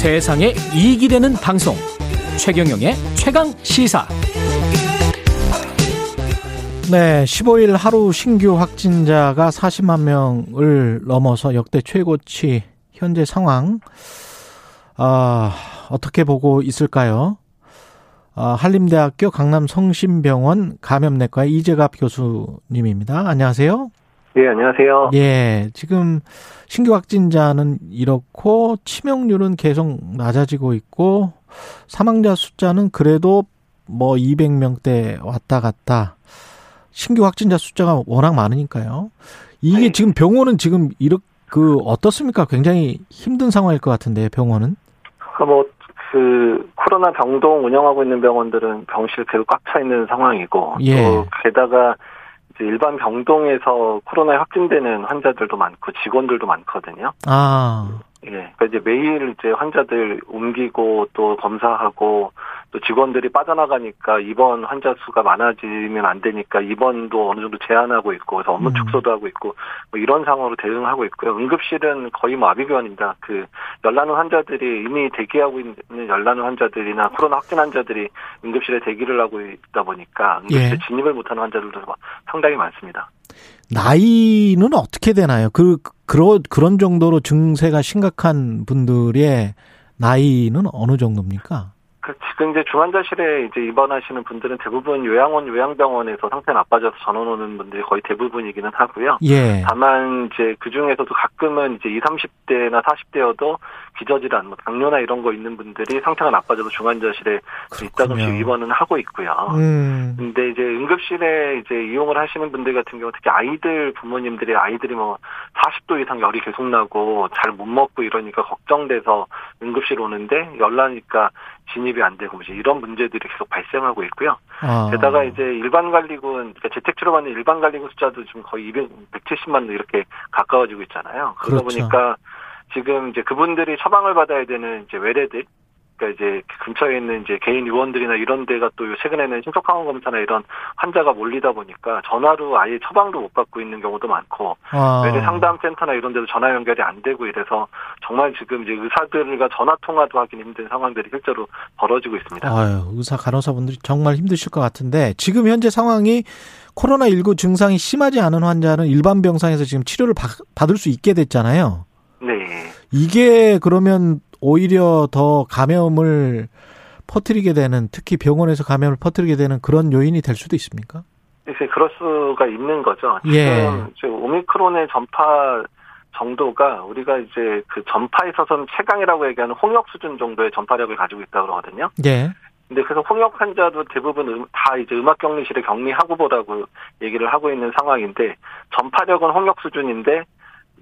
세상에 이익이 되는 방송 최경영의 최강 시사 네, 15일 하루 신규 확진자가 40만 명을 넘어서 역대 최고치 현재 상황 아, 어떻게 보고 있을까요? 아, 한림대학교 강남성심병원 감염내과 이재갑 교수님입니다. 안녕하세요. 예, 안녕하세요. 예, 지금 신규 확진자는 이렇고 치명률은 계속 낮아지고 있고 사망자 숫자는 그래도 뭐 200명대 왔다 갔다. 신규 확진자 숫자가 워낙 많으니까요. 이게 네. 지금 병원은 지금 이렇게 그 어떻습니까? 굉장히 힘든 상황일 것 같은데 병원은. 뭐그 코로나 병동 운영하고 있는 병원들은 병실 계속 꽉 차 있는 상황이고 예. 또 게다가 일반 병동에서 코로나에 확진되는 환자들도 많고 직원들도 많거든요. 아. 예. 그러니까 이제 매일 이제 환자들 옮기고 또 검사하고 또 직원들이 빠져나가니까 입원 환자 수가 많아지면 안 되니까 입원도 어느 정도 제한하고 있고 그래서 업무 음. 축소도 하고 있고 뭐 이런 상황으로 대응하고 있고요. 응급실은 거의 뭐 아비규환입니다. 그 열나는 환자들이 이미 대기하고 있는 열나는 환자들이나 코로나 확진 환자들이 응급실에 대기를 하고 있다 보니까 응급실에 예. 진입을 못하는 환자들도 상당히 많습니다. 나이는 어떻게 되나요? 그 그런 그런 정도로 증세가 심각한 분들의 나이는 어느 정도입니까? 그 이제 중환자실에 이제 입원하시는 분들은 대부분 요양원 요양병원에서 상태 나빠져서 전원 오는 분들이 거의 대부분이기는 하고요. 예. 다만 이제 그 중에서도 가끔은 이제 20, 30대나 40대여도 기저질환, 뭐 당뇨나 이런 거 있는 분들이 상태가 나빠져서 중환자실에 있다금씩 입원은 하고 있고요. 음. 근데 이제 응급실에 이제 이용을 하시는 분들 같은 경우 특히 아이들 부모님들이 아이들이 뭐 40도 이상 열이 계속 나고 잘 못 먹고 이러니까 걱정돼서 응급실 오는데 열나니까 진입이 안 되고 이제 이런 문제들이 계속 발생하고 있고요. 아. 게다가 이제 일반 관리군 그러니까 재택 치료받는 일반 관리군 숫자도 지금 거의 200, 170만 이렇게 가까워지고 있잖아요. 그러다 그렇죠. 보니까 지금 이제 그분들이 처방을 받아야 되는 이제 외래들 그러니까 이제 근처에 있는 이제 개인 의원들이나 이런 데가 또 최근에는 신속 항원 검사나 이런 환자가 몰리다 보니까 전화로 아예 처방도 못 받고 있는 경우도 많고 아. 외래 상담 센터나 이런 데도 전화 연결이 안 되고 이래서 정말 지금 이제 의사들과 전화 통화도 하기 힘든 상황들이 실제로 벌어지고 있습니다. 아유, 의사 간호사분들이 정말 힘드실 것 같은데 지금 현재 상황이 코로나19 증상이 심하지 않은 환자는 일반 병상에서 지금 치료를 받을 수 있게 됐잖아요. 네. 이게 그러면 오히려 더 감염을 퍼뜨리게 되는 특히 병원에서 감염을 퍼뜨리게 되는 그런 요인이 될 수도 있습니까? 이제 그럴 수가 있는 거죠. 예. 지금 오미크론의 전파 정도가 우리가 이제 그 전파에 있어서는 최강이라고 얘기하는 홍역 수준 정도의 전파력을 가지고 있다고 그러거든요. 예. 근데 그래서 홍역 환자도 대부분 음, 다 이제 음악 격리실에 격리하고 보라고 얘기를 하고 있는 상황인데 전파력은 홍역 수준인데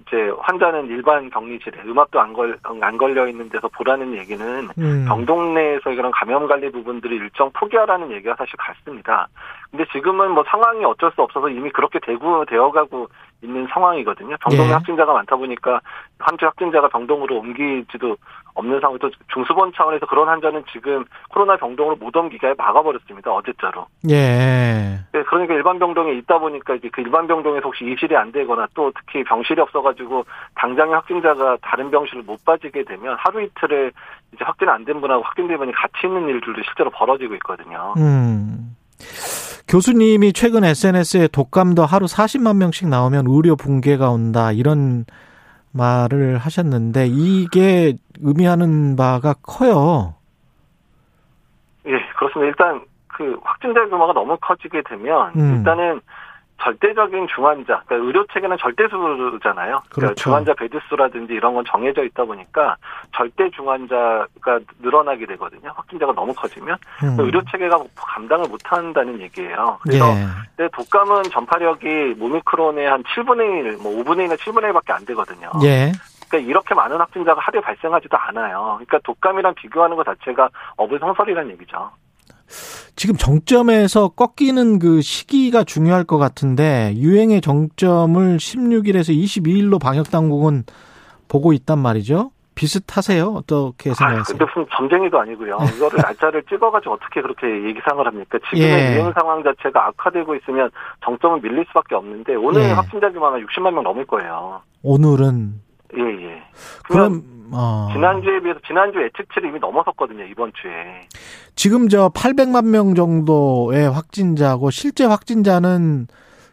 이제 환자는 일반 격리실에 음압도 안 걸 안 걸려 있는 데서 보라는 얘기는 음. 병동 내에서 이런 감염 관리 부분들이 일정 포기하라는 얘기가 사실 같습니다. 근데 지금은 뭐 상황이 어쩔 수 없어서 이미 그렇게 되고 되어가고 있는 상황이거든요. 병동에 예. 확진자가 많다 보니까 한주 확진자가 병동으로 옮기지도 없는 상황. 또 중수본 차원에서 그런 환자는 지금 코로나 병동으로 못 옮기게 막아버렸습니다. 어제자로. 예. 네, 그러니까 일반 병동에 있다 보니까 이제 그 일반 병동에서 혹시 이실이 안 되거나 또 특히 병실이 없어가지고 당장의 확진자가 다른 병실을 못 빠지게 되면 하루 이틀에 이제 확진 안 된 분하고 확진된 분이 같이 있는 일들도 실제로 벌어지고 있거든요. 음. 교수님이 최근 SNS에 독감도 하루 40만 명씩 나오면 의료 붕괴가 온다 이런 말을 하셨는데 이게 의미하는 바가 커요. 예, 그렇습니다. 일단 그 확진자 규모가 너무 커지게 되면 음. 일단은 절대적인 중환자, 그러니까 의료 체계는 절대 수잖아요. 그러니까 그렇죠. 중환자 베드 수라든지 이런 건 정해져 있다 보니까 절대 중환자가 늘어나게 되거든요. 확진자가 너무 커지면 음. 의료 체계가 감당을 못 한다는 얘기예요. 그래서 예. 독감은 전파력이 모미크론의 한 7분의 1, 뭐 5분의 1이나 7분의 1밖에 안 되거든요. 예. 그러니까 이렇게 많은 확진자가 하루에 발생하지도 않아요. 그러니까 독감이랑 비교하는 것 자체가 어불성설이라는 얘기죠. 지금 정점에서 꺾이는 그 시기가 중요할 것 같은데 유행의 정점을 16일에서 22일로 방역 당국은 보고 있단 말이죠. 비슷하세요? 어떻게 생각하세요? 아, 근데 무슨 점쟁이도 아니고요. 이거를 날짜를 찍어가지고 어떻게 그렇게 예상을 합니까? 지금의 예. 유행 상황 자체가 악화되고 있으면 정점을 밀릴 수밖에 없는데 오늘 예. 확진자 규모가 60만 명 넘을 거예요. 오늘은 예, 예. 그럼 어. 지난주에 비해서 지난주 예측치를 이미 넘어섰거든요, 이번 주에. 지금 저 800만 명 정도의 확진자고 실제 확진자는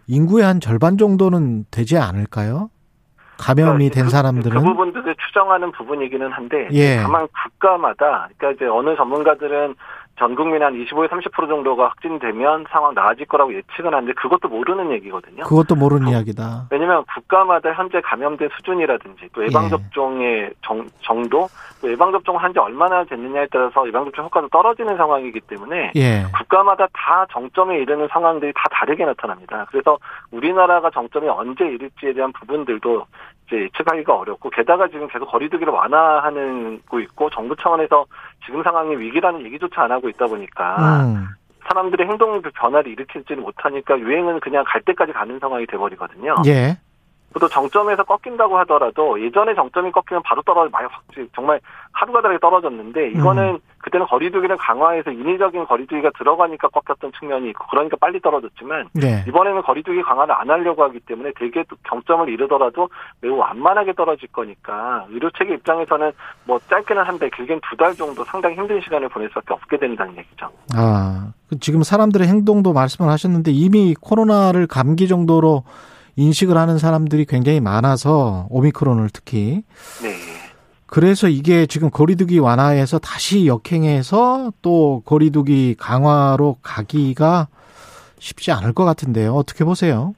인구의 한 절반 정도는 되지 않을까요? 감염이 그러니까 된 그, 사람들은 그 부분들을 추정하는 부분이기는 한데 예. 다만 국가마다 그러니까 이제 어느 전문가들은 전 국민 한 25에서 30% 정도가 확진되면 상황 나아질 거라고 예측은 하는데 그것도 모르는 얘기거든요. 그것도 모르는 이야기다. 왜냐하면 국가마다 현재 감염된 수준이라든지 또 예방 예. 접종의 정, 정도 또 예방 접종을 한 지 얼마나 됐느냐에 따라서 예방 접종 효과도 떨어지는 상황이기 때문에 예. 국가마다 다 정점에 이르는 상황들이 다 다르게 나타납니다. 그래서 우리나라가 정점에 언제 이를지에 대한 부분들도 이제 예측하기가 어렵고 게다가 지금 계속 거리두기를 완화하고 있고 정부 차원에서 지금 상황이 위기라는 얘기조차 안 하고 있다 보니까 음. 사람들의 행동 변화를 일으키지는 못하니까 유행은 그냥 갈 때까지 가는 상황이 돼버리거든요. 예. 또 정점에서 꺾인다고 하더라도 예전에 정점이 꺾이면 바로 떨어져 많이 확 정말 하루가 다르게 떨어졌는데 이거는 그때는 거리두기를 강화해서 인위적인 거리두기가 들어가니까 꺾였던 측면이 있고 그러니까 빨리 떨어졌지만 예. 이번에는 거리두기 강화를 안 하려고 하기 때문에 되게 또 경점을 이루더라도 매우 완만하게 떨어질 거니까 의료 체계 입장에서는 뭐 짧게는 한 달, 길게는 두 달 정도 상당히 힘든 시간을 보낼 수밖에 없게 된다는 얘기죠. 아, 그 지금 사람들의 행동도 말씀을 하셨는데 이미 코로나를 감기 정도로 인식을 하는 사람들이 굉장히 많아서 오미크론을 특히 네. 그래서 이게 지금 거리두기 완화해서 다시 역행해서 또 거리두기 강화로 가기가 쉽지 않을 것 같은데요. 어떻게 보세요?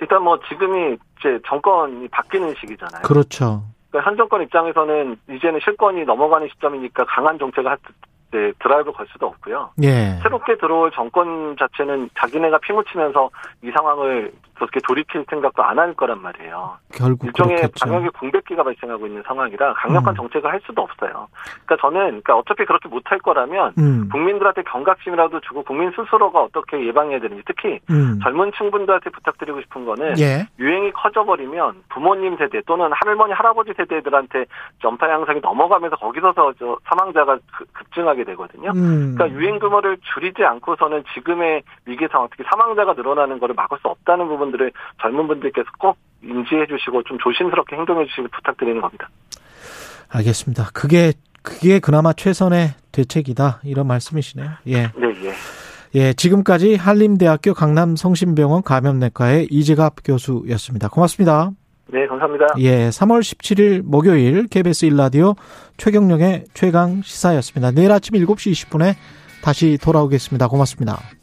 일단 뭐 지금이 이제 정권이 바뀌는 시기잖아요. 그렇죠. 그러니까 현 정권 입장에서는 이제는 실권이 넘어가는 시점이니까 강한 정책을 할, 네, 드라이브 걸 수도 없고요. 예. 새롭게 들어올 정권 자체는 자기네가 피묻히면서 이 상황을 그렇게 돌이킬 생각도 안 할 거란 말이에요. 결국 일종의 그렇겠죠. 방역의 공백기가 발생하고 있는 상황이라 강력한 음. 정책을 할 수도 없어요. 그러니까 저는 그러니까 어차피 그렇게 못할 거라면 음. 국민들한테 경각심이라도 주고 국민 스스로가 어떻게 예방해야 되는지 특히 음. 젊은 층분들한테 부탁드리고 싶은 거는 예. 유행이 커져버리면 부모님 세대 또는 할머니 할아버지 세대들한테 전파 양상이 넘어가면서 거기서서 저 사망자가 급- 급증하게 되거든요. 음. 그러니까 유행 규모를 줄이지 않고서는 지금의 위기 상황, 특히 사망자가 늘어나는 것을 막을 수 없다는 부분 들을 젊은 분들께서 꼭 인지해 주시고 좀 조심스럽게 행동해 주시길 부탁드리는 겁니다. 알겠습니다. 그게 그게 그나마 최선의 대책이다 이런 말씀이시네요. 예. 네, 예. 예, 지금까지 한림대학교 강남성심병원 감염내과의 이재갑 교수였습니다. 고맙습니다. 네, 감사합니다. 예, 3월 17일 목요일 KBS 1라디오 최경령의 최강 시사였습니다. 내일 아침 7시 20분에 다시 돌아오겠습니다. 고맙습니다.